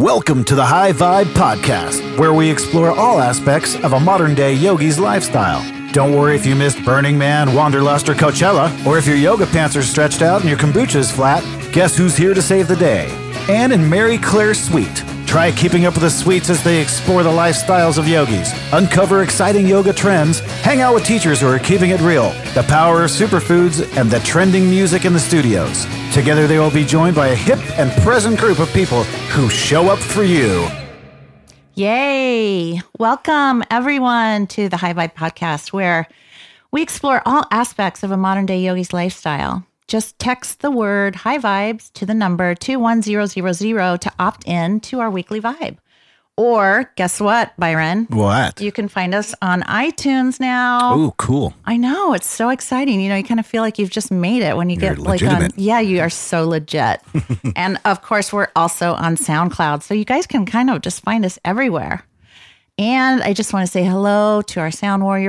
Welcome to the High Vibe Podcast, where we explore all aspects of a modern day yogi's lifestyle. Don't worry if you missed Burning Man, Wanderlust, or Coachella, or if your yoga pants are stretched out and your kombucha is flat. Guess who's here to save the day? Anne and Mary Claire Sweet. Try keeping up with the sweets as they explore the lifestyles of yogis, uncover exciting yoga trends, hang out with teachers who are keeping it real, the power of superfoods, and the trending music in the studios. Together, they will be joined by a hip and present group of people who show up for you. Yay! Welcome, everyone, to the High Vibe podcast, where we explore all aspects of a modern day yogi's lifestyle. Just text the word high vibes to the number 21000 to opt in to our weekly vibe. Or guess what, Byron? What? You can find us on iTunes now. Oh, cool. I know. It's so exciting. You know, you kind of feel like you've just made it when you You're get like on, yeah, you are so legit. and of course, we're also on SoundCloud. So you guys can kind of just find us everywhere. And I just want to say hello to our sound warrior,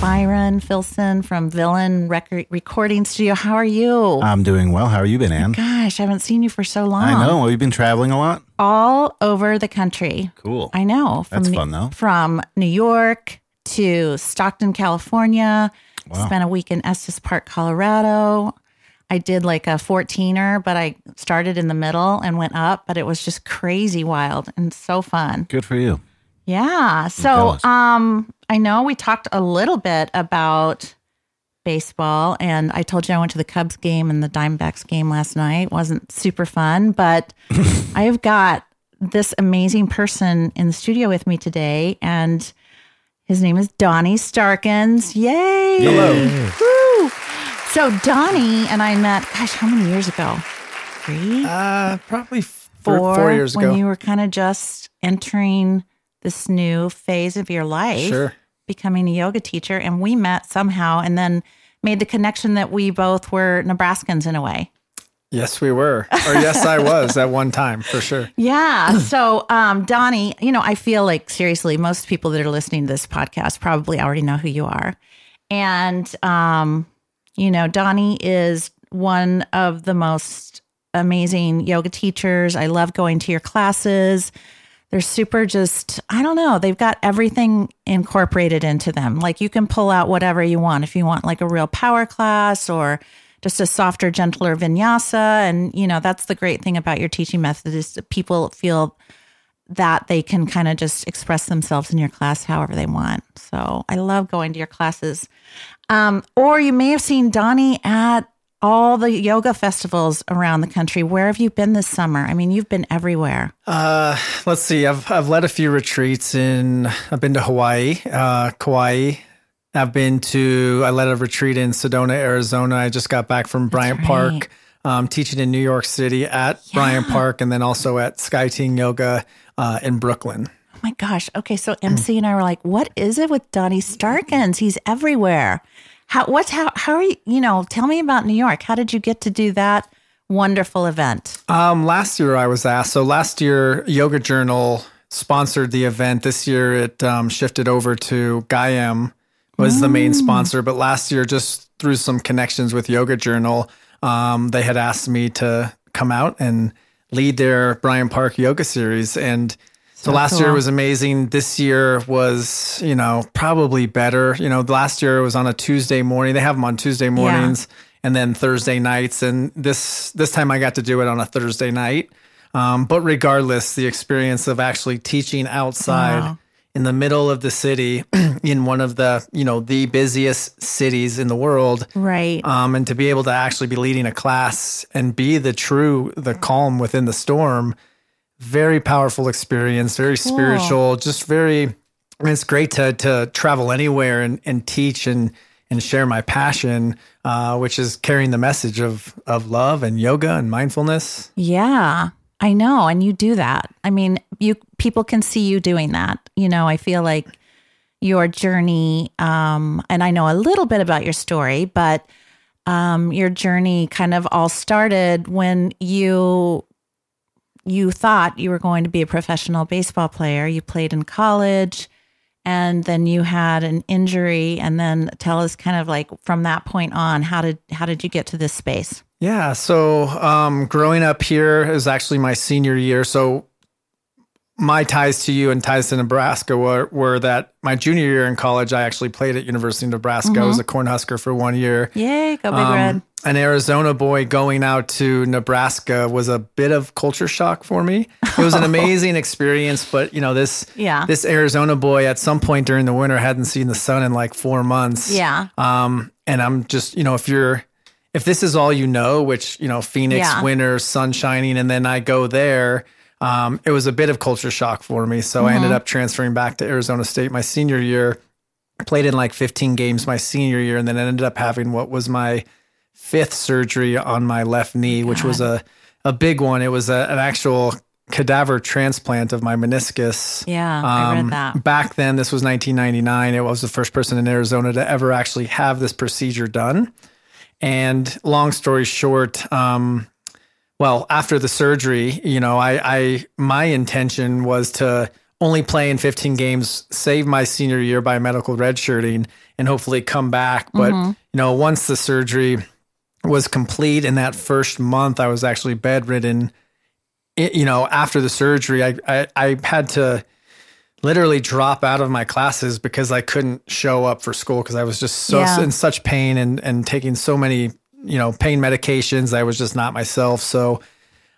Byron Filson from Villain Record Recording Studio. How are you? I'm doing well. How are you been, Anne? Gosh, I haven't seen you for so long. I know. We've been traveling a lot. All over the country. Cool. I know. That's fun, though. From New York to Stockton, California. Wow. Spent a week in Estes Park, Colorado. I did like a 14er, but I started in the middle and went up, but it was just crazy wild and so fun. Good for you. Yeah. So, um, I know we talked a little bit about baseball, and I told you I went to the Cubs game and the Diamondbacks game last night. wasn't super fun, but I have got this amazing person in the studio with me today, and his name is Donny Starkins. Yay! Hello. Woo! So Donny and I met. Gosh, how many years ago? Three Uh, probably four, four years when ago. When you were kind of just entering this new phase of your life, Sure. becoming a yoga teacher, and we met somehow, and then made the connection that we both were Nebraskans in a way. Yes, we were. Or yes, I was at one time for sure. Yeah. so, um, Donny, you know, I feel like seriously, most people that are listening to this podcast probably already know who you are. And, um, you know, Donny is one of the most amazing yoga teachers. I love going to your classes. They're super just, I don't know, they've got everything incorporated into them. Like you can pull out whatever you want. If you want like a real power class or just a softer, gentler vinyasa. And, you know, that's the great thing about your teaching method is that people feel that they can kind of just express themselves in your class however they want. So I love going to your classes. Um, or you may have seen Donny at all the yoga festivals around the country. Where have you been this summer? I mean, you've been everywhere. Uh, let's see. I've I've led a few retreats in. I've been to Hawaii, uh, Kauai. I've been to. I led a retreat in Sedona, Arizona. I just got back from Bryant right. Park, um, teaching in New York City at Bryant Park, and then also at Sky Team Yoga uh, in Brooklyn. Oh my gosh. Okay, so MC and I were like, "What is it with Donny Starkins? He's everywhere." How? What's how? How are you? You know, tell me about New York. How did you get to do that wonderful event? Um, last year I was asked. So last year, Yoga Journal sponsored the event. This year it um, shifted over to Gaiam was the main sponsor. But last year, just through some connections with Yoga Journal, um, they had asked me to come out and lead their Bryant Park yoga series. And so, So last year was amazing. This year was, you know, probably better. You know, last year it was on a Tuesday morning. They have them on Tuesday mornings and then Thursday nights. And this this time I got to do it on a Thursday night. Um, but regardless, the experience of actually teaching outside Wow. in the middle of the city, in one of the you know the busiest cities in the world, Right. um, and to be able to actually be leading a class and be the true the calm within the storm very powerful experience very spiritual just very it's great to to travel anywhere and, and teach and and share my passion uh, which is carrying the message of of love and yoga and mindfulness Yeah, I know, and you do that. I mean, you people can see you doing that. You know, I feel like your journey um and I know a little bit about your story, but um your journey kind of all started when you you thought you were going to be a professional baseball player. You played in college and then you had an injury and then tell us kind of like from that point on how did how did you get to this space? Yeah. So, um, growing up here is actually my senior year. So, my ties to you and ties to Nebraska were, were that my junior year in college, I actually played at University of Nebraska. I was a Cornhusker for one year. Yay, go big Um, red. An Arizona boy going out to Nebraska was a bit of culture shock for me. It was an amazing experience, but you know this Yeah. this Arizona boy at some point during the winter hadn't seen the sun in like four months. Yeah. Um, and I'm just you know if you're if this is all you know, which you know Phoenix Yeah. winter, sun shining, and then I go there. Um, it was a bit of culture shock for me, so I Mm-hmm. ended up transferring back to Arizona State my senior year. Played in like 15 games my senior year, and then ended up having what was my fifth surgery on my left knee, which was a a big one. It was a, an actual cadaver transplant of my meniscus. Yeah, I read Um, that. Back then, this was 1999. It was the first person in Arizona to ever actually have this procedure done. And long story short, um, well, after the surgery, you know, I, I my intention was to only play in 15 games, save my senior year by medical redshirting, and hopefully come back. But Mm-hmm. you know, once the surgery was complete in that first month, I was actually bedridden. It, you know, after the surgery, I, I I had to literally drop out of my classes because I couldn't show up for school because I was just so Yeah. in such pain and and taking so many you know pain medications. I was just not myself. So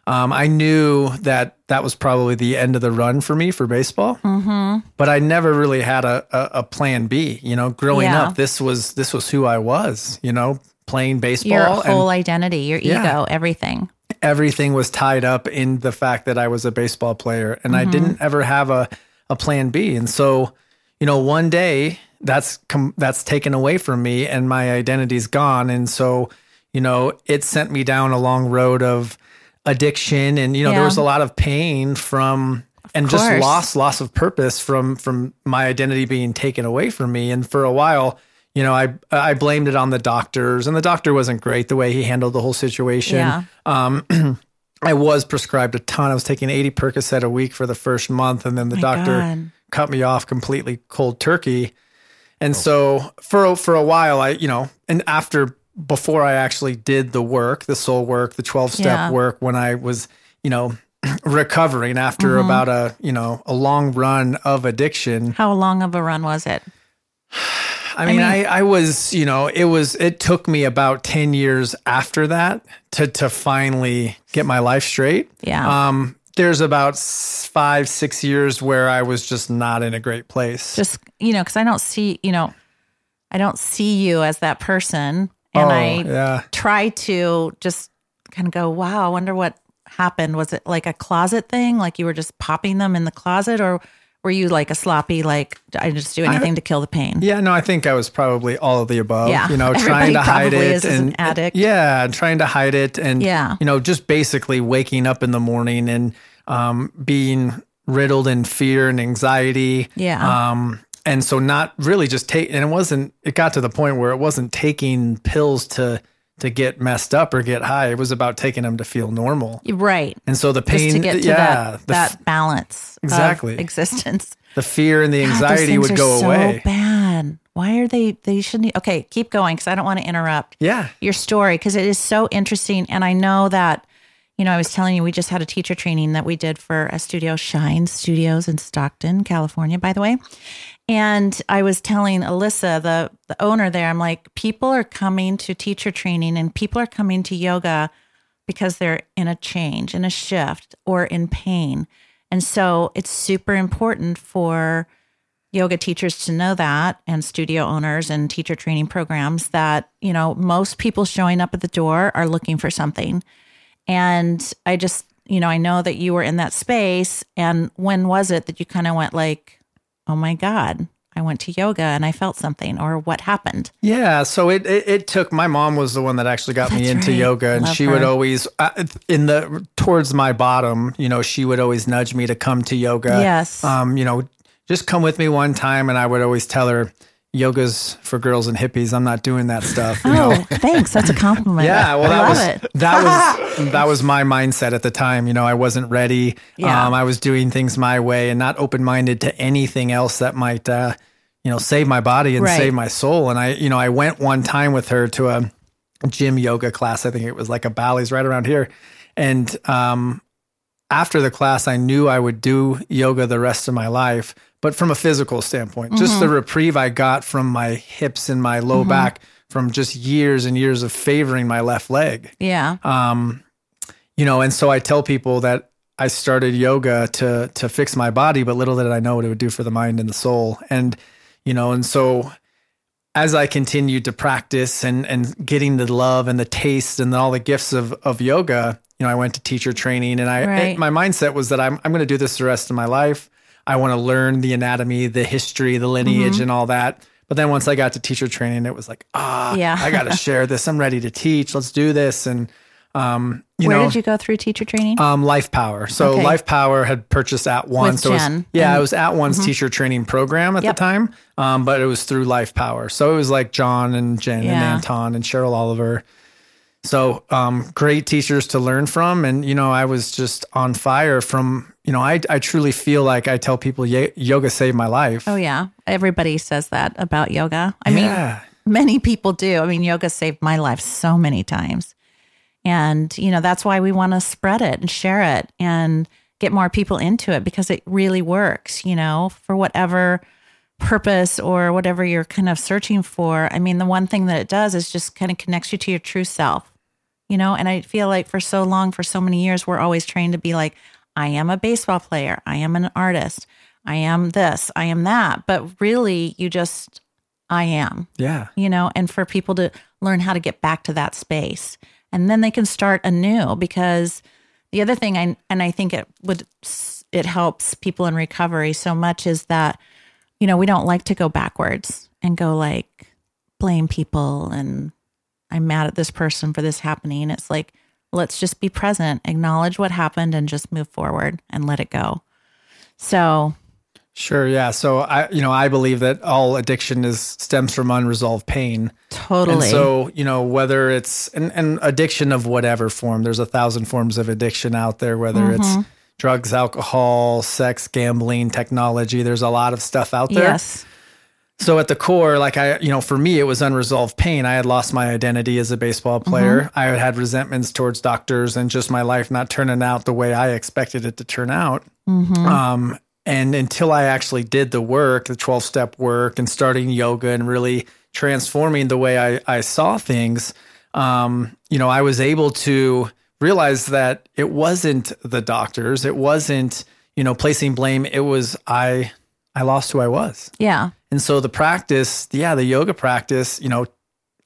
um, I knew that that was probably the end of the run for me for baseball. Mm-hmm. But I never really had a, a, a plan B. You know, growing Yeah. up, this was this was who I was. You know, playing baseball. Your and- whole identity, your Yeah. ego, everything. everything was tied up in the fact that I was a baseball player and I didn't ever have a, a plan B. And so, you know, one day that's com- that's taken away from me and my identity's gone. And so, you know, it sent me down a long road of addiction and you know, there was a lot of pain from and just loss loss of purpose from from my identity being taken away from me. And for a while, you know, I I blamed it on the doctors, and the doctor wasn't great the way he handled the whole situation. Yeah. Um, I was prescribed a ton. I was taking 80 Percocet a week for the first month, and then the My doctor God. cut me off completely cold turkey. And so for for a while, I you know, and after before I actually did the work, the soul work, the 12 step Yeah. work, when I was you know recovering after Mm-hmm. about a you know a long run of addiction. How long of a run was it? I mean, I, I was, you know, it was, it took me about 10 years after that to, to finally get my life straight. Yeah. Um, there's about five, six years where I was just not in a great place. Just, you know, because I don't see, you know, I don't see you as that person. And Oh, I yeah. try to just kind of go, wow, I wonder what happened. Was it like a closet thing? Like you were just popping them in the closet? Or were you like a sloppy, like, I just do anything to kill the pain? Yeah, no, I think I was probably all of the above. Yeah. you know, Everybody trying to hide it is as an and addict. yeah, trying to hide it and Yeah. you know, just basically waking up in the morning and um, being riddled in fear and anxiety. Yeah. Um, and so not really just take, and it wasn't. It got to the point where it wasn't taking pills to to get messed up or get high. It was about taking them to feel normal. right. And so the Just pain, to get to yeah, that, that balance Exactly. existence. the fear and the anxiety things would go so away. bad. Why are they? They shouldn't. Okay, keep going because I don't want to interrupt Yeah. your story because it is so interesting. And I know that, you know, I was telling you we just had a teacher training that we did for a studio, Shine Studios in Stockton, California, by the way. And I was telling Alyssa, the the owner there, I'm like, people are coming to teacher training and people are coming to yoga because they're in a change, in a shift, or in pain. And so it's super important for yoga teachers to know that and studio owners and teacher training programs that, you know, most people showing up at the door are looking for something. And I just, you know, I know that you were in that space. And when was it that you kind of went like, oh my God, I went to yoga and I felt something, or what happened? Yeah, so it, it it took my mom was the one that actually got me into right. yoga, and Love she would always uh, in the towards my bottom, you know, she would always nudge me to come to yoga. Yes. um, you know, just come with me one time, and I would always tell her, yoga's for girls and hippies. I'm not doing that stuff. You know? Oh, thanks. That's a compliment. Yeah, well, that was it. that was that was my mindset at the time. You know, I wasn't ready. Yeah. Um, I was doing things my way and not open minded to anything else that might, uh, you know, save my body and Right. save my soul. And I, you know, I went one time with her to a gym yoga class. I think it was like a Bally's right around here. And um, after the class, I knew I would do yoga the rest of my life, but from a physical standpoint, just the reprieve I got from my hips and my low back from just years and years of favoring my left leg. Yeah. Um, you know, and so I tell people that I started yoga to to fix my body, but little did I know what it would do for the mind and the soul. And you know, and so as I continued to practice and and getting the love and the taste and all the gifts of of yoga, you know, I went to teacher training, and I Right. my mindset was that I'm I'm going to do this the rest of my life. I want to learn the anatomy, the history, the lineage, Mm-hmm. and all that. But then once I got to teacher training, it was like, ah, Yeah. I got to share this. I'm ready to teach. Let's do this. And um, you Where know, did you go through teacher training? um, Life Power. So Okay. Life Power had purchased At One. With so it was- yeah, And- it was At One's teacher training program at Yep. the time, um, but it was through Life Power. So it was like John and Jen and Anton and Cheryl Oliver. So um, great teachers to learn from, and you know I was just on fire from you know I I truly feel like I tell people "Ye- yoga saved my life. oh yeah. Everybody says that about yoga. I mean, many people do. I mean, yoga saved my life so many times. And, you know, that's why we want to spread it and share it and get more people into it because it really works, you know, for whatever purpose or whatever you're kind of searching for. I mean, the one thing that it does is just kind of connects you to your true self, you know, and I feel like for so long, for so many years, we're always trained to be like, I am a baseball player, I am an artist, I am this, I am that. But really, you just, I am yeah, you know, and for people to learn how to get back to that space. And then they can start anew because the other thing I and I think it would it helps people in recovery so much is that you know, we don't like to go backwards and go like blame people and I'm mad at this person for this happening. It's like let's just be present, acknowledge what happened and just move forward and let it go. So, sure, yeah. So I you know I believe that all addiction is stems from unresolved pain. totally. And so, you know, whether it's an, an addiction of whatever form, there's a thousand forms of addiction out there, whether Mm-hmm. it's drugs, alcohol, sex, gambling, technology, there's a lot of stuff out there. yes. So at the core, like I, you know, for me, it was unresolved pain. I had lost my identity as a baseball player. Mm-hmm. I had had resentments towards doctors and just my life not turning out the way I expected it to turn out. Mm-hmm. Um, and until I actually did the work, the 12 step work and starting yoga and really transforming the way I, I saw things, um, you know, I was able to realize that it wasn't the doctors, it wasn't, you know, placing blame. It was I, I lost who I was. Yeah. And so the practice, yeah, the yoga practice, you know,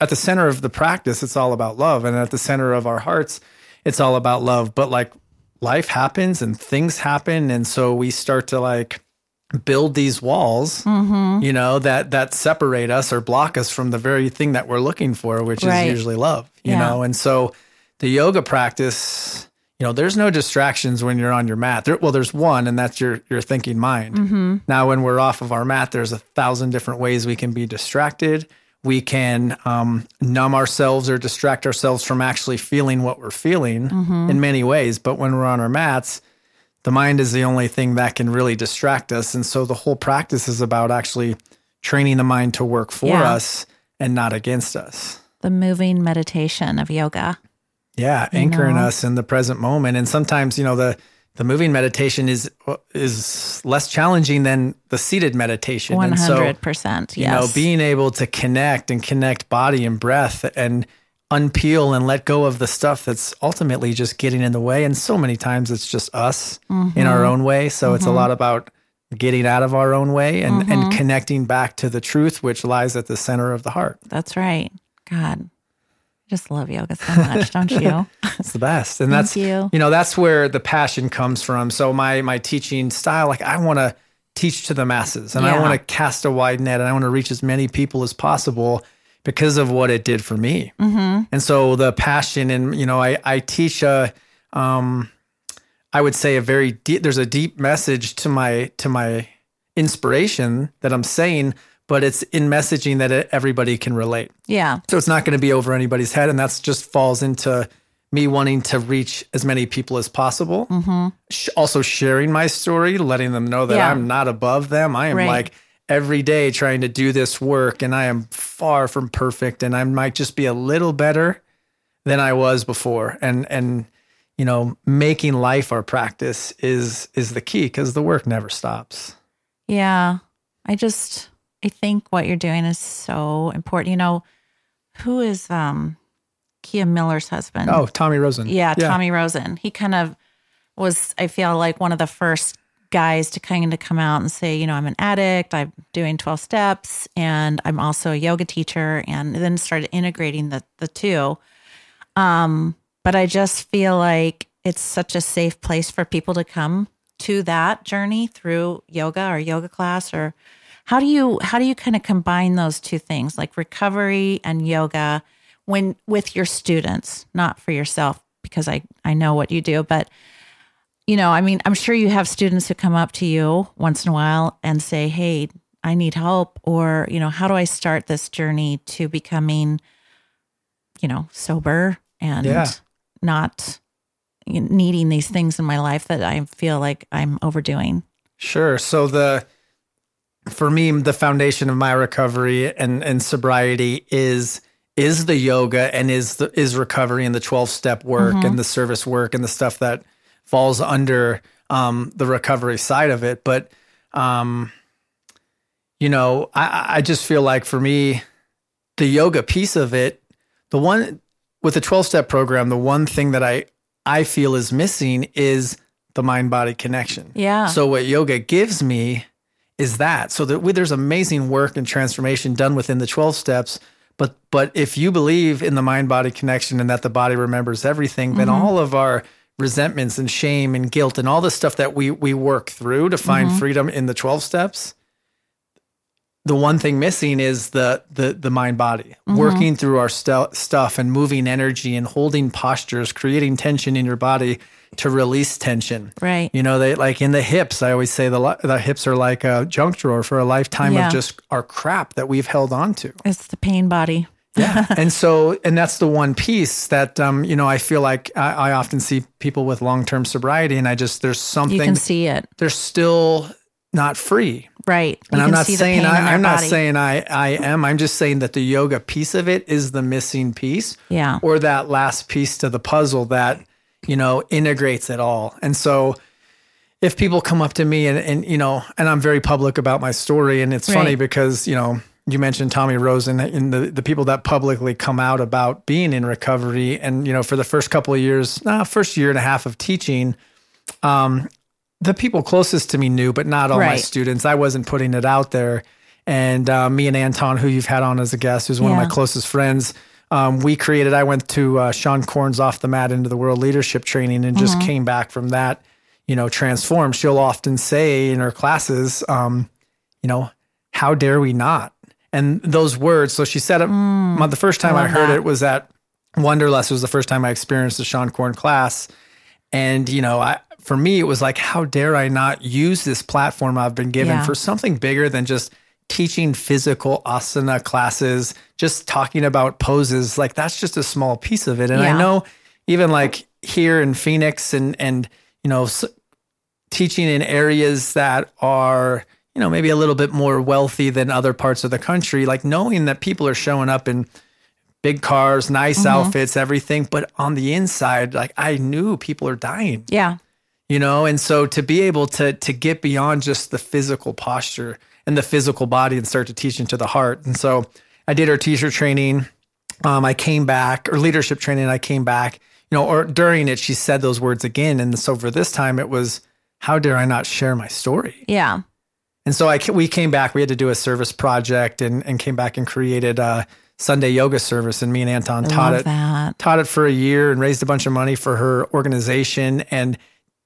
at the center of the practice, it's all about love. And at the center of our hearts, it's all about love. But like life happens and things happen. And so we start to like build these walls, mm-hmm. you know, that that separate us or block us from the very thing that we're looking for, which Right. is usually love, you Yeah. know. And so the yoga practice, you know, there's no distractions when you're on your mat. There, well, there's one, and that's your your thinking mind. Now, when we're off of our mat, there's a thousand different ways we can be distracted. We can um, numb ourselves or distract ourselves from actually feeling what we're feeling in many ways. But when we're on our mats, the mind is the only thing that can really distract us. And so the whole practice is about actually training the mind to work for Yeah. us and not against us. The moving meditation of yoga. Yeah, anchoring know? us in the present moment. And sometimes, you know, the the moving meditation is is less challenging than the seated meditation. One And so, hundred percent. Yes. You know, being able to connect and connect body and breath and unpeel and let go of the stuff that's ultimately just getting in the way. And so many times it's just us in Mm-hmm. our own way. So it's a lot about getting out of our own way and, Mm-hmm. and connecting back to the truth, which lies at the center of the heart. That's right. God, just love yoga so much, don't you? It's the best. And that's you. you know, that's where the passion comes from. So my my teaching style, like I want to teach to the masses and I want to cast a wide net and I want to reach as many people as possible because of what it did for me. Mm-hmm. And so the passion and you know, I I teach a um I would say a very deep there's a deep message to my to my inspiration that I'm saying, but it's in messaging that everybody can relate. Yeah. So it's not going to be over anybody's head. And that's just falls into me wanting to reach as many people as possible. Mm-hmm. Sh- also sharing my story, letting them know that Yeah. I'm not above them. I am Right. like every day trying to do this work and I am far from perfect and I might just be a little better than I was before. And and you know, making life our practice is is the key because the work never stops. Yeah. I just I think what you're doing is so important. You know, who is um Kia Miller's husband? Oh, Tommy Rosen. Yeah, Tommy Rosen. He kind of was, I feel like, one of the first guys to kind of come out and say, you know, I'm an addict, I'm doing 12 steps, and I'm also a yoga teacher, and then started integrating the the two. Um, but I just feel like it's such a safe place for people to come to that journey through yoga or yoga class or how do you how do you kind of combine those two things like recovery and yoga when with your students, not for yourself because I I know what you do, but you know, I mean, I'm sure you have students who come up to you once in a while and say, "Hey, I need help," or you know, how do I start this journey to becoming, you know, sober and Yeah. not needing these things in my life that I feel like I'm overdoing. Sure. So the for me, the foundation of my recovery and and sobriety is is the yoga and is the is recovery and the 12 step work and the service work and the stuff that falls under um, the recovery side of it. But um, you know, I, I just feel like for me, the yoga piece of it, the one with the 12 step program, the one thing that I I feel is missing is the mind body connection. Yeah. So what yoga gives me is that. So that there's amazing work and transformation done within the 12 steps. But but if you believe in the mind body connection and that the body remembers everything, then mm-hmm. all of our resentments and shame and guilt and all the stuff that we we work through to find mm-hmm. freedom in the 12 steps the one thing missing is the the the mind body mm-hmm. working through our stu- stuff and moving energy and holding postures creating tension in your body to release tension Right. you know they like in the hips i always say the the hips are like a junk drawer for a lifetime Yeah. of just our crap that we've held on to It's the pain body. yeah and so and that's the one piece that um you know i feel like i, I often see people with long-term sobriety and i just there's something You can see it. they're still not free Right. and You I'm not saying I, I'm not saying I I am. I'm just saying that the yoga piece of it is the missing piece, Yeah. or that last piece to the puzzle that you know integrates it all. And so, if people come up to me and and you know, and I'm very public about my story, and it's funny because you know. You mentioned Tommy Rosen and the, the people that publicly come out about being in recovery. And, you know, for the first couple of years, nah, first year and a half of teaching, um, the people closest to me knew, but not all my students. I wasn't putting it out there. And uh, me and Anton, who you've had on as a guest, who's one of my closest friends, um, we created. I went to uh, Seane Corn's Off the Mat into the World Leadership Training and Mm-hmm. just came back from that, you know, transformed. She'll often say in her classes, um, you know, how dare we not? And those words. So she said it. my- the first time I, Mm. love heard that. it was at Wanderlust. It was the first time I experienced the Seane Corn class. And you know, I for me it was like, how dare I not use this platform I've been given Yeah. for something bigger than just teaching physical asana classes, just talking about poses. Like that's just a small piece of it. And Yeah. I know even like here in Phoenix and and you know s- teaching in areas that are you know maybe a little bit more wealthy than other parts of the country like knowing that people are showing up in big cars nice Mm-hmm. outfits everything but on the inside like i knew people are dying Yeah. you know and so to be able to to get beyond just the physical posture and the physical body and start to teach into the heart and so i did our teacher training um, i came back or leadership training i came back you know or during it she said those words again and so for this time it was how dare i not share my story Yeah. and so I we came back. We had to do a service project and and came back and created a Sunday yoga service. And me and Anton taught it that. taught it for a year and raised a bunch of money for her organization. And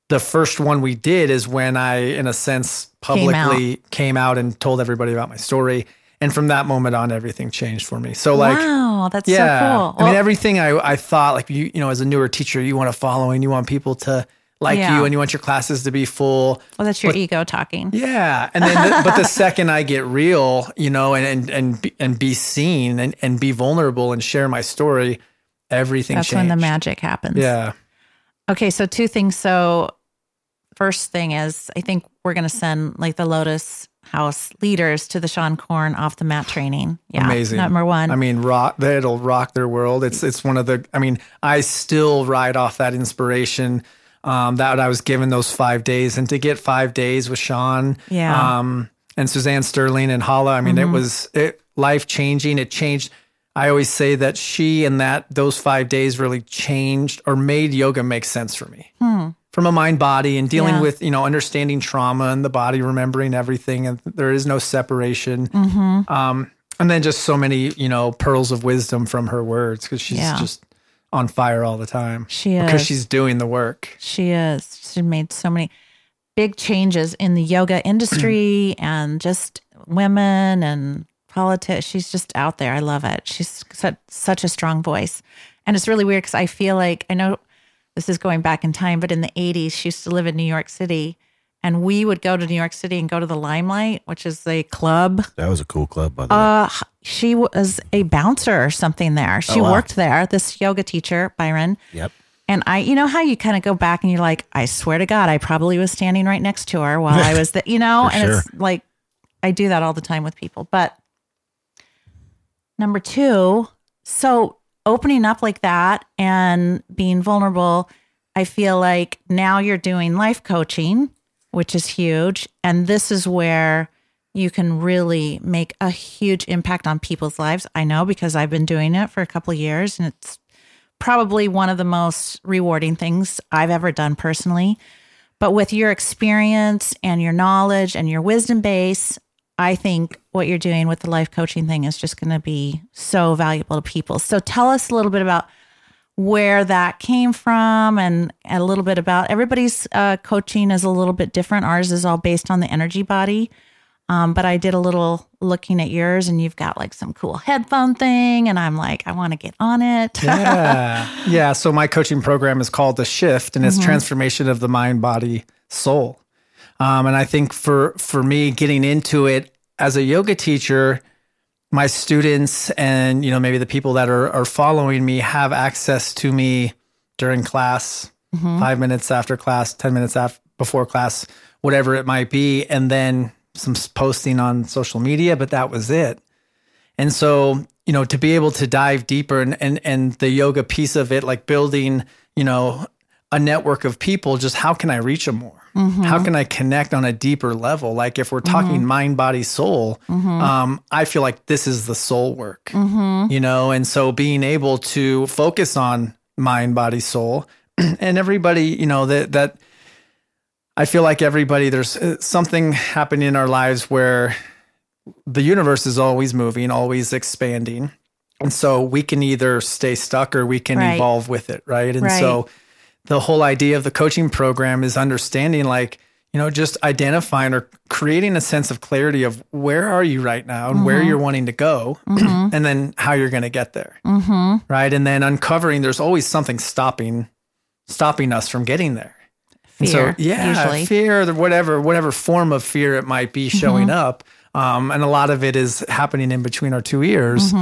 the first one we did is when I, in a sense, Came out. publicly came out, and told everybody about my story. And from that moment on, everything changed for me. So like. wow, that's Yeah, so cool. I mean everything I, I thought like you you know as a newer teacher you want a following you want people to like Yeah. you and you want your classes to be full well, that's your ego talking. yeah, and then the, but the second I get real, you know, and and and be, and be seen and and be vulnerable and share my story, everything That's changed. when the magic happens. Yeah, Okay, so two things. So, first thing is, I think we're going to send like the Lotus house leaders to the Seane Corn off the mat training. Yeah, Amazing. Number one. I mean, rock it'll rock their world. It's it's one of the. I mean, I still ride off that inspiration um, that I was given those five days, and to get five days with Seane, Yeah. um, and Suzanne Sterling and Hala. I mean, Mm-hmm. it was it life changing. It changed. I always say that she and that those five days really changed or made yoga make sense for me. From a mind body and dealing. Yeah. with, you know, understanding trauma and the body remembering everything and there is no separation. Mm-hmm. Um, and then just so many, you know, pearls of wisdom from her words because she's Yeah. just on fire all the time. She is Because she's doing the work. She is. She made so many big changes in the yoga industry and just women and politics. She's just out there. I love it. She's such, such a strong voice. And it's really weird because I feel like, I know this is going back in time, but in the 80s, she used to live in New York City. And we would go to New York City and go to the Limelight, which is a club. That was a cool club, by the way. Uh, she was a bouncer or something there. She Oh, wow. worked there, this yoga teacher, Byron. Yep. And I, you know how you kind of go back and you're like, I swear to God, I probably was standing right next to her while I was, the, you know, and sure. it's like, I do that all the time with people. But number two, so opening up like that and being vulnerable, I feel like now you're doing life coaching, which is huge. And this is where you can really make a huge impact on people's lives. I know because I've been doing it for a couple years and it's probably one of the most rewarding things I've ever done personally. But with your experience and your knowledge and your wisdom base, I think what you're doing with the life coaching thing is just going to be so valuable to people. So tell us a little bit about where that came from and a little bit about everybody's uh, coaching is a little bit different. Ours is all based on the energy body. Um, but I did a little looking at yours and you've got like some cool headphone thing. And I'm like, I want to get on it. Yeah. yeah. So my coaching program is called The Shift and it's transformation of the mind, body, soul. Um, and I think for for me getting into it as a yoga teacher, my students and you know maybe the people that are are following me have access to me during class, mm-hmm. five minutes after class, ten minutes after before class, whatever it might be, and then some posting on social media. But that was it. And so, you know, to be able to dive deeper and and and the yoga piece of it, like building, you know, a network of people, just how can I reach them more? How can I connect on a deeper level? Like if we're talking mind, body, soul, um, I feel like this is the soul work, you know, and so being able to focus on mind, body, soul, and everybody, you know, that that I feel like everybody there's uh, something happening in our lives where the universe is always moving, always expanding. And so we can either stay stuck or we can Right. evolve with it, right? And Right. so the whole idea of the coaching program is understanding like, you know, just identifying or creating a sense of clarity of where are you right now and where you're wanting to go and then how you're going to get there. Right? And then uncovering there's always something stopping stopping us from getting there. And so yeah, usually. fear, whatever whatever form of fear it might be showing Mm-hmm. up, um, and a lot of it is happening in between our two ears.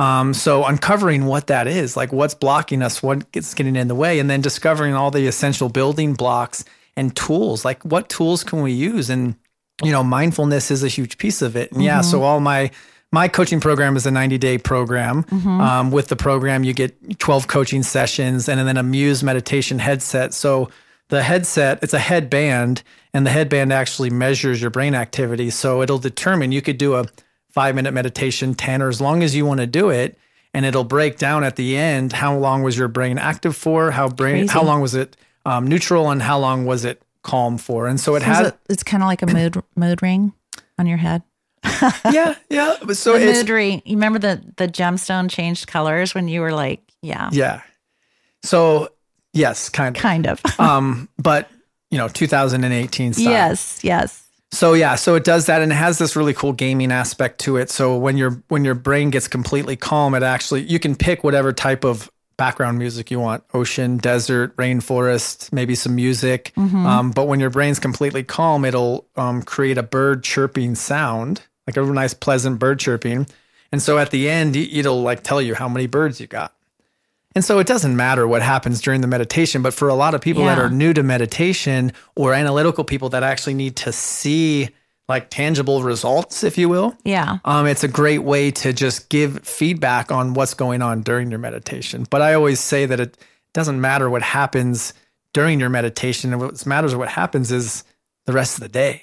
Mm-hmm. Um, so uncovering what that is, like what's blocking us, what gets getting in the way, and then discovering all the essential building blocks and tools. Like what tools can we use? And you know, mindfulness is a huge piece of it. And yeah, Mm-hmm. so all my my coaching program is a 90 day program. Mm-hmm. Um, with the program, you get 12 coaching sessions and then a Muse meditation headset. So the headset, it's a headband, and the headband actually measures your brain activity. So it'll determine you could do a five minute meditation, 10, or as long as you want to do it. And it'll break down at the end how long was your brain active for, how brain, Crazy. how long was it um, neutral, and how long was it calm for. And so it Is has, it- it's kind of like a mood mood ring on your head. yeah, yeah. So The it's, mood ring. You remember the the gemstone changed colors when you were like, yeah, yeah. So yes, kind of. kind of. um, but you know, 2018 style. yes, yes. So yeah, so it does that and it has this really cool gaming aspect to it. So when your when your brain gets completely calm, it actually you can pick whatever type of background music you want: ocean, desert, rainforest, maybe some music. Um, but when your brain's completely calm, it'll um, create a bird chirping sound, like a nice pleasant bird chirping. And so at the end, it'll like tell you how many birds you got. And so it doesn't matter what happens during the meditation, but for a lot of people that are new to meditation or analytical people that actually need to see like tangible results, if you will. Yeah. Um, it's a great way to just give feedback on what's going on during your meditation. But I always say that it doesn't matter what happens during your meditation. And what matters what happens is the rest of the day.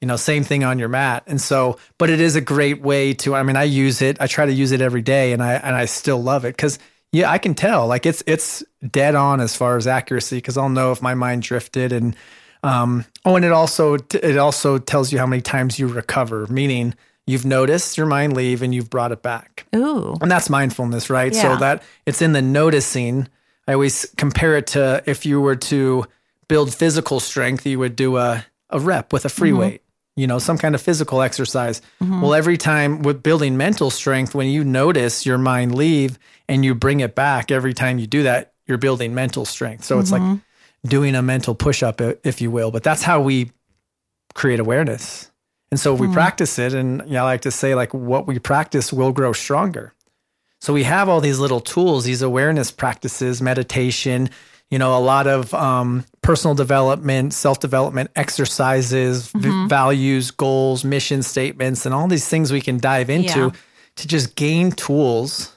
You know, same thing on your mat. And so, but it is a great way to, I mean, I use it, I try to use it every day and I, and I still love it because yeah, I can tell like it's, it's dead on as far as accuracy because I'll know if my mind drifted and, um, oh, and it also, it also tells you how many times you recover, meaning you've noticed your mind leave and you've brought it back. Ooh. And that's mindfulness, right? Yeah. So that it's in the noticing. I always compare it to if you were to build physical strength, you would do a, a rep with a free weight, you know, some kind of physical exercise. Mm-hmm. Well, every time with building mental strength, when you notice your mind leave and you bring it back, every time you do that, you're building mental strength. So it's like mm-hmm. doing a mental push up, if you will. But that's how we create awareness. And so we mm-hmm. practice it. And yeah, I like to say, like, what we practice will grow stronger. So we have all these little tools, these awareness practices, meditation, you know, a lot of um, personal development, self development exercises, v- values, goals, mission statements, and all these things we can dive into Yeah. to just gain tools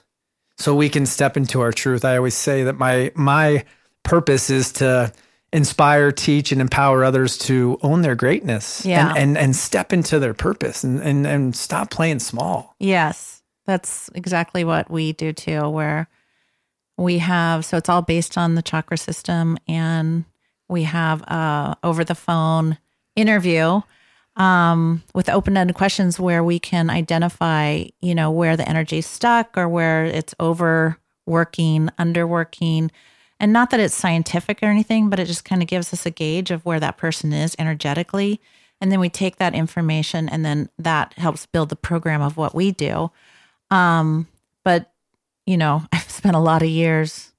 so we can step into our truth. I always say that my my purpose is to inspire, teach, and empower others to own their greatness Yeah. and, and and step into their purpose and, and and stop playing small. Yes, that's exactly what we do too, where we have, so it's all based on the chakra system, and we have a over the phone interview um, with open ended questions where we can identify, you know, where the energy's stuck or where it's overworking, underworking. And not that it's scientific or anything, but it just kind of gives us a gauge of where that person is energetically. And then we take that information and then that helps build the program of what we do. Um, but, you know, I've spent a lot of years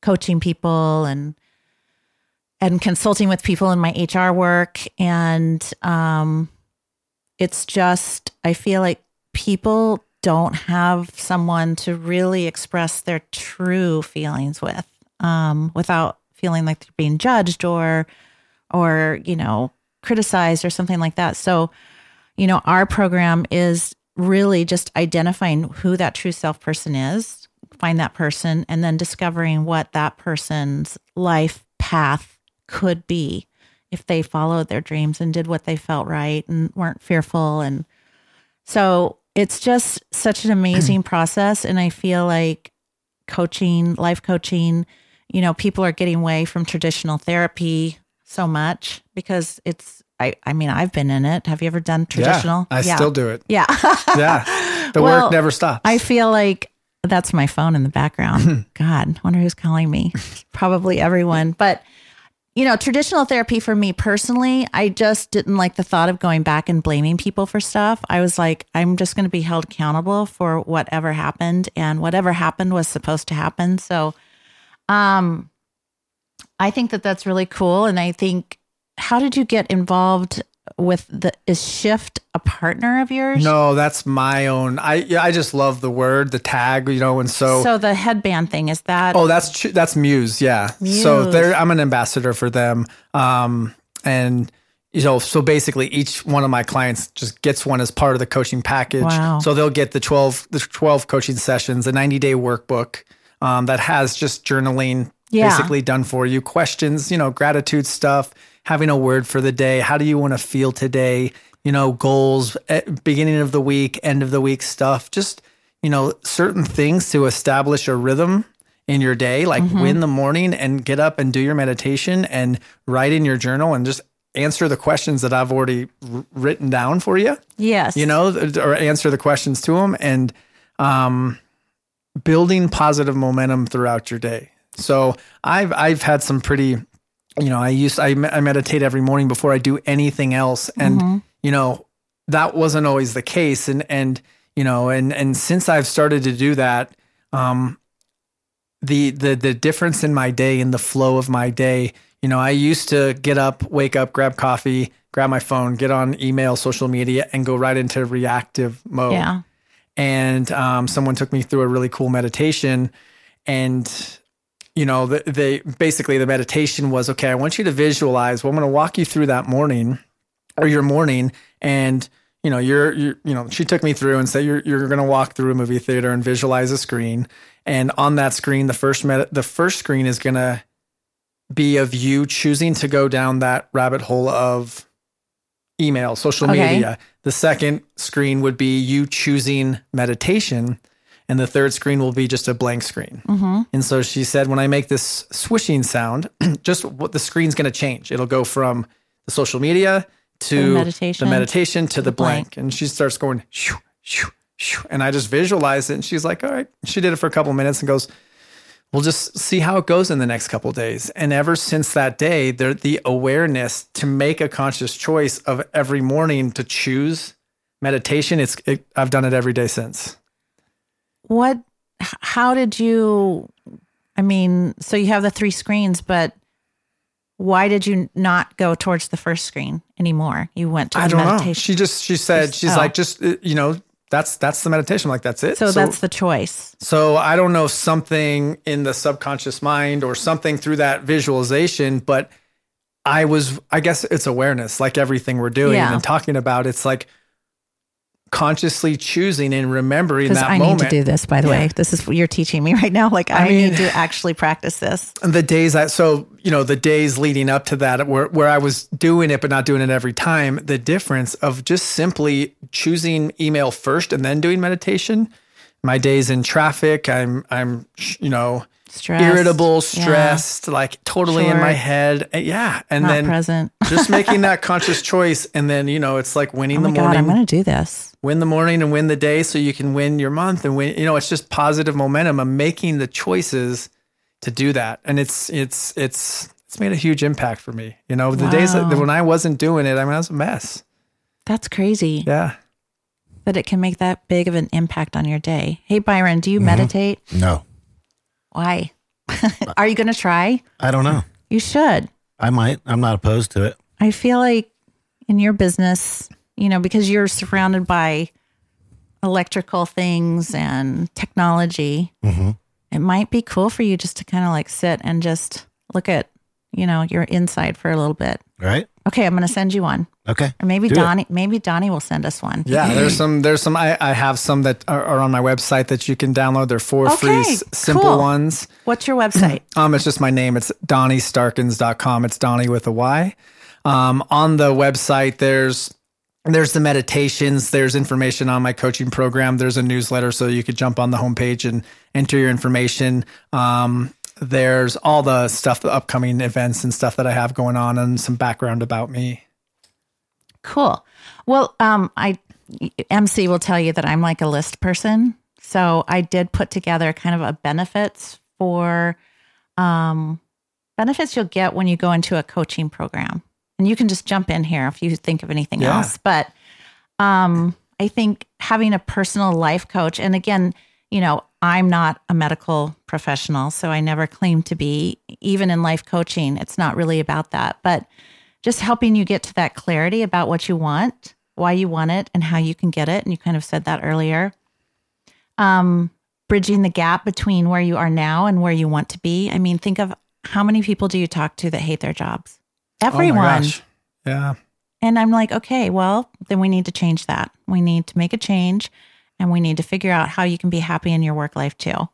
coaching people and and consulting with people in my HR work. And um, it's just, I feel like people don't have someone to really express their true feelings with um, without feeling like they're being judged or, or, you know, criticized or something like that. So, you know, our program is really just identifying who that true self person is, find that person, and then discovering what that person's life path could be if they followed their dreams and did what they felt right and weren't fearful. And so it's just such an amazing process. And I feel like coaching, life coaching, you know, people are getting away from traditional therapy so much because it's, I, I mean, I've been in it. Have you ever done traditional? Yeah, I still do it. Yeah. Yeah. The Well, work never stops. I feel like that's my phone in the background. God, I wonder who's calling me. Probably everyone. But you know, traditional therapy for me personally, I just didn't like the thought of going back and blaming people for stuff. I was like, I'm just going to be held accountable for whatever happened, and whatever happened was supposed to happen. So, um, I think that that's really cool. And I think, how did you get involved with the is Shift a partner of yours? no, that's my own. I yeah, I just love the word, the tag, you know, and so, So the headband thing is that oh, that's that's Muse, yeah. So they're I'm an ambassador for them, um, and you know, so basically each one of my clients just gets one as part of the coaching package. Wow. So they'll get the twelve the twelve coaching sessions, a ninety day workbook um, that has just journaling Yeah. basically done for you, questions, you know, gratitude stuff, having a word for the day. How do you want to feel today? You know, goals, eh, beginning of the week, end of the week stuff. Just you know, certain things to establish a rhythm in your day, like Mm-hmm. in the morning and get up and do your meditation and write in your journal and just answer the questions that I've already r- written down for you, yes, you know, or answer the questions to them and um, building positive momentum throughout your day. So I've, I've had some pretty, you know, I used, I, I meditate every morning before I do anything else. And, you know, that wasn't always the case. And, and, you know, and, and since I've started to do that, um, the the the difference in my day and the flow of my day. You know, I used to get up, wake up, grab coffee, grab my phone, get on email, social media, and go right into reactive mode. yeah, And um, someone took me through a really cool meditation, and you know, the, they basically the meditation was okay. I want you to visualize. Well, I'm going to walk you through that morning. or your morning and you know you're, you're you know she took me through and said you're you're going to walk through a movie theater and visualize a screen and on that screen the first med- the first screen is going to be of you choosing to go down that rabbit hole of email social Okay. media the second screen would be you choosing meditation and the third screen will be just a blank screen Mm-hmm. and so she said, when I make this swishing sound, just what the screen's going to change. It'll go from the social media to The meditation, the meditation to, the, the blank. blank. And she starts going, shoo, shoo, shoo. and I just visualize it. And she's like, all right. She did it for a couple minutes and goes, we'll just see how it goes in the next couple days. And ever since that day, there the awareness to make a conscious choice of every morning to choose meditation. It's it, I've done it every day since. What? How did you? I mean, so you have the three screens, but why did you not go towards the first screen anymore? You went to the I don't know. She just she said she's oh. like just uh, you know that's that's the meditation. I'm like that's it. so, that's the choice. so I don't know if something in the subconscious mind or something through that visualization, but I was I guess it's awareness, like everything we're doing Yeah. and talking about. It's like consciously choosing and remembering that I moment. need to do this, by the Yeah. way. This is what you're teaching me right now. Like, I, mean- need to actually practice this. And the days that so you know the days leading up to that where where I was doing it but not doing it every time the difference of just simply choosing email first and then doing meditation my days in traffic I'm I'm you know Stressed. irritable Yeah. stressed like totally in my head Uh, yeah and Not then present. just making that conscious choice and then you know it's like winning Oh my the God, morning I'm going to do this. Win the morning and win the day so you can win your month and win you know it's just positive momentum of making the choices to do that and it's it's it's it's made a huge impact for me you know the days that when i wasn't doing it i mean i was a mess That's crazy yeah that it can make that big of an impact on your day. Hey, Byron, do you Mm-hmm. meditate? No, Why? Are you going to try? I don't know. You should. I might. I'm not opposed to it. I feel like in your business, you know, because you're surrounded by electrical things and technology, it might be cool for you just to kind of like sit and just look at, you know, your inside for a little bit. Right? Okay, I'm going to send you one. Okay. Or maybe Do it. Donny, maybe Donny will send us one. yeah there's some there's some i, I have some that are, are on my website that you can download they're four free Okay, s- simple cool. ones What's your website? Um, it's just my name. It's DonnyStarkins.com. It's Donny with a Y. Um, on the website, there's there's the meditations. There's information on my coaching program. There's a newsletter, so you could jump on the homepage and enter your information. Um, there's all the stuff, the upcoming events and stuff that I have going on, and some background about me. Cool. Well, um, I MC will tell you that I'm like a list person, so I did put together kind of a benefits for um, benefits you'll get when you go into a coaching program, and you can just jump in here if you think of anything Yeah. else. But um, I think having a personal life coach, and again, you know, I'm not a medical professional, so I never claim to be. Even in life coaching, it's not really about that, but just helping you get to that clarity about what you want, why you want it, and how you can get it. And you kind of said that earlier. Um, bridging the gap between where you are now and where you want to be. I mean, think of how many people do you talk to that hate their jobs? Oh Everyone. gosh. Yeah. And I'm like, okay, well, then we need to change that. We need to make a change and we need to figure out how you can be happy in your work life too.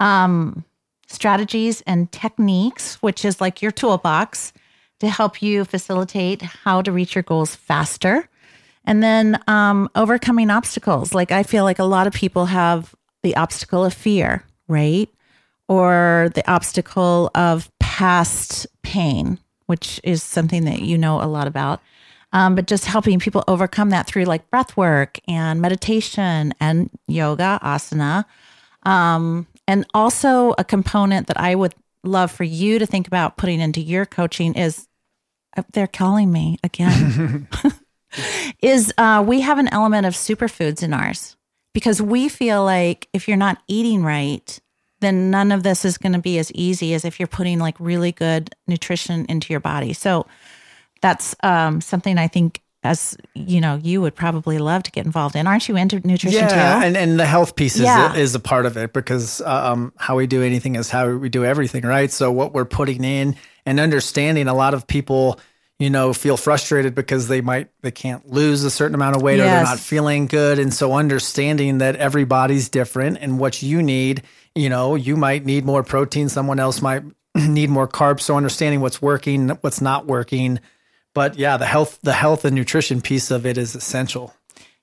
Um, strategies and techniques, which is like your toolbox to help you facilitate how to reach your goals faster. And then um, overcoming obstacles. Like I feel like a lot of people have the obstacle of fear, right? Or the obstacle of past pain, which is something that you know a lot about. Um, but just helping people overcome that through like breath work and meditation and yoga, asana. Um, and also, a component that I would love for you to think about putting into your coaching is uh, they're calling me again. is uh, we have an element of superfoods in ours because we feel like if you're not eating right, then none of this is going to be as easy as if you're putting like really good nutrition into your body. So that's um, something I think as you know you would probably love to get involved in. Aren't you into nutrition Yeah, too? and, and the health piece is, Yeah. is a part of it because um, how we do anything is how we do everything, right? So what we're putting in and understanding, a lot of people, you know, feel frustrated because they might they can't lose a certain amount of weight or they're not feeling good. And so understanding that everybody's different and what you need, you know, you might need more protein, someone else might need more carbs. So understanding what's working, what's not working. But yeah, the health the health and nutrition piece of it is essential.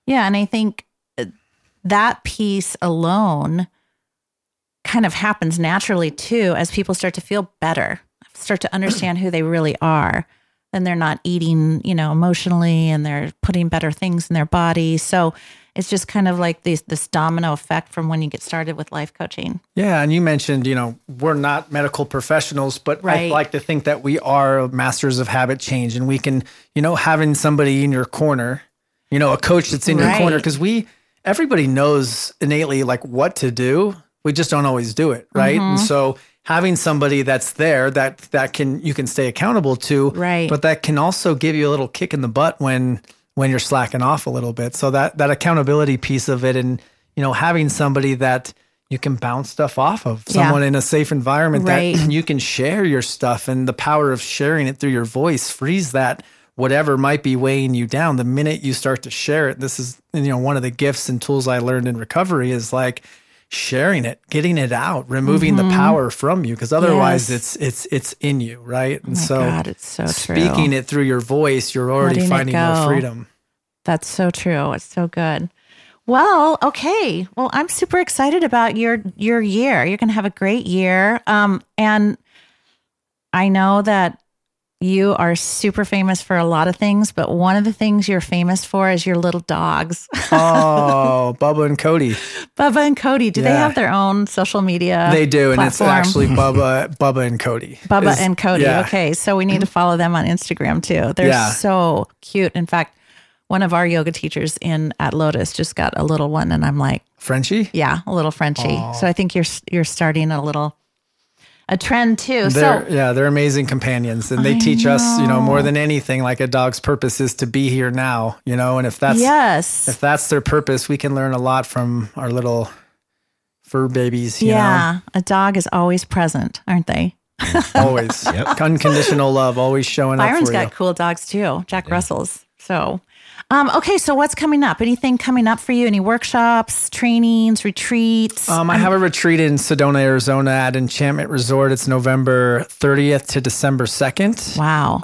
Yeah, and I think uh, that piece alone kind of happens naturally too as people start to feel better, start to understand who they really are. Then they're not eating, you know, emotionally and they're putting better things in their body. So it's just kind of like this this domino effect from when you get started with life coaching. Yeah, and you mentioned, you know, we're not medical professionals, but I like to think that we are masters of habit change and we can, you know, having somebody in your corner, you know, a coach that's in your corner because we everybody knows innately like what to do. We just don't always do it, right? And Mm-hmm. so having somebody that's there that that can you can stay accountable to, Right. but that can also give you a little kick in the butt when when you're slacking off a little bit. So that that accountability piece of it and you know having somebody that you can bounce stuff off of Yeah. someone in a safe environment Right. that you can share your stuff and the power of sharing it through your voice frees that whatever might be weighing you down the minute you start to share it this is you know one of the gifts and tools i learned in recovery is like sharing it getting it out removing the power from you because otherwise Mm-hmm. Yes. it's it's it's in you right and Oh so God, so true. speaking it through your voice you're already Letting finding more freedom That's so true. It's so good. Well, okay. Well, I'm super excited about your your year. You're going to have a great year. Um and I know that you are super famous for a lot of things, but one of the things you're famous for is your little dogs. oh bubba and cody Bubba and Cody, do they have their own social media? they do and it's actually bubba bubba and cody Bubba Is- and Cody. yeah. Okay. So we need to follow them on Instagram too. They're Yeah. so cute. In fact, one of our yoga teachers in at Lotus just got a little one and I'm like, frenchie yeah, a little Frenchie. So I think you're you're starting a little a trend too. They're, so yeah, they're amazing companions, and they I teach us, you know, more than anything. Like a dog's purpose is to be here now, you know, and if that's yes. if that's their purpose, we can learn a lot from our little fur babies. You yeah. A dog is always present, aren't they? know, always unconditional love, always showing Byron's up for got cool dogs too. Jack Russell's. So um, okay, so what's coming up? Anything coming up for you? Any workshops, trainings, retreats? Um, I have a retreat in Sedona, Arizona at Enchantment Resort. It's November 30th to December 2nd. wow.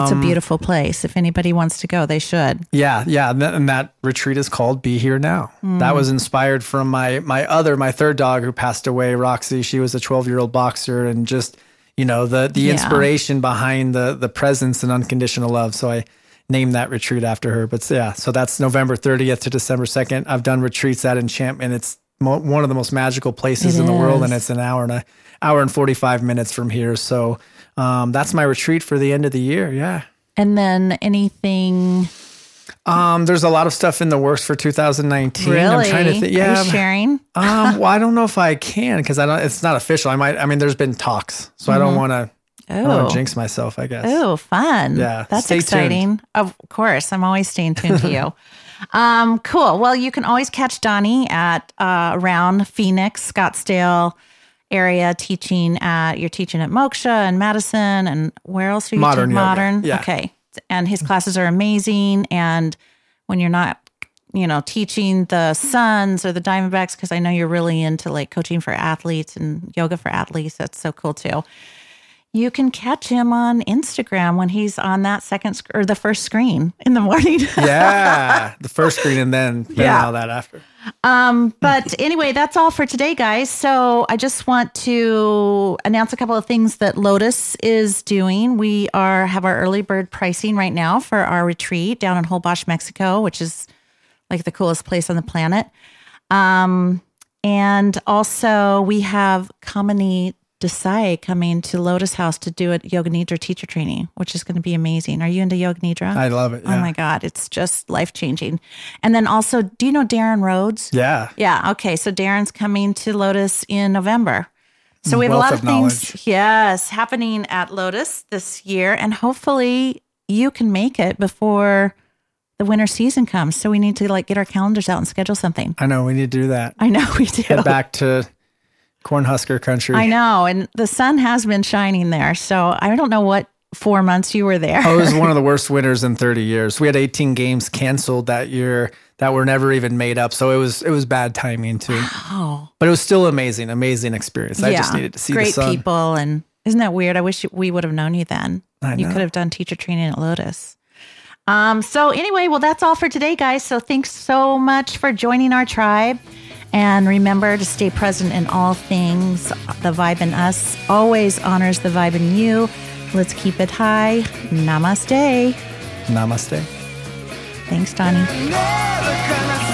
That's a Um, beautiful place. If anybody wants to go, they should. Yeah, yeah, and that, and that retreat is called "Be Here Now." That was inspired from my my other my third dog who passed away, Roxy. She was a twelve year old boxer, and just you know the the Yeah. inspiration behind the the presence and unconditional love. So I named that retreat after her. But yeah, so that's November thirtieth to December second. I've done retreats at Enchantment. It's mo- one of the most magical places It in the world, and it's an hour and a hour and forty five minutes from here. So um, that's my retreat for the end of the year. Yeah. And then anything Um, there's a lot of stuff in the works for 2019. really? I'm trying to think. Are Yeah. you sharing? um, well, I don't know if I can because I don't. It's not official. I might. I mean, there's been talks, so I don't want to. I don't Oh. want to jinx myself. I guess. Oh, fun. Yeah, That's stay tuned. exciting. Of course. I'm always staying tuned to you. Um, cool. Well, you can always catch Donny at uh, around Phoenix, Scottsdale area teaching at you're teaching at Moksha and Madison and where else are you Modern teaching? Modern. Yeah. Okay. And his classes are amazing. And when you're not you know, teaching the Suns or the Diamondbacks, because I know you're really into like coaching for athletes and yoga for athletes. That's so cool too. You can catch him on Instagram when he's on that second sc- or the first screen in the morning. Yeah, the first screen and then, then Yeah. all that after. Um, but anyway, that's all for today, guys. So I just want to announce a couple of things that Lotus is doing. We are have our early bird pricing right now for our retreat down in Holbox, Mexico, which is like the coolest place on the planet. Um, and also we have Kamini Desai coming to Lotus House to do a Yoga Nidra teacher training, which is going to be amazing. Are you into Yoga Nidra? I love it. Oh my God, it's just life changing. And then also, do you know Darren Rhodes? yeah. Yeah. Okay. So Darren's coming to Lotus in November. So we have Wealth a lot of of things, yes, happening at Lotus this year. And hopefully you can make it before the winter season comes. So we need to like get our calendars out and schedule something. I know we need to do that. I know we do. Head back to Cornhusker country. I know. And the sun has been shining there. So I don't know what four months you were there. oh, it was one of the worst winters in 30 years. We had 18 games canceled that year that were never even made up. So it was it was bad timing too. oh, But it was still amazing, amazing experience. I just needed to see great the sun. people, and isn't that weird? I wish we would have known you then. I You could have done teacher training at Lotus. Um, so anyway, well, that's all for today, guys. So thanks so much for joining our tribe. And remember to stay present in all things. The vibe in us always honors the vibe in you. Let's keep it high. Namaste. Namaste. Thanks, Donny. Never gonna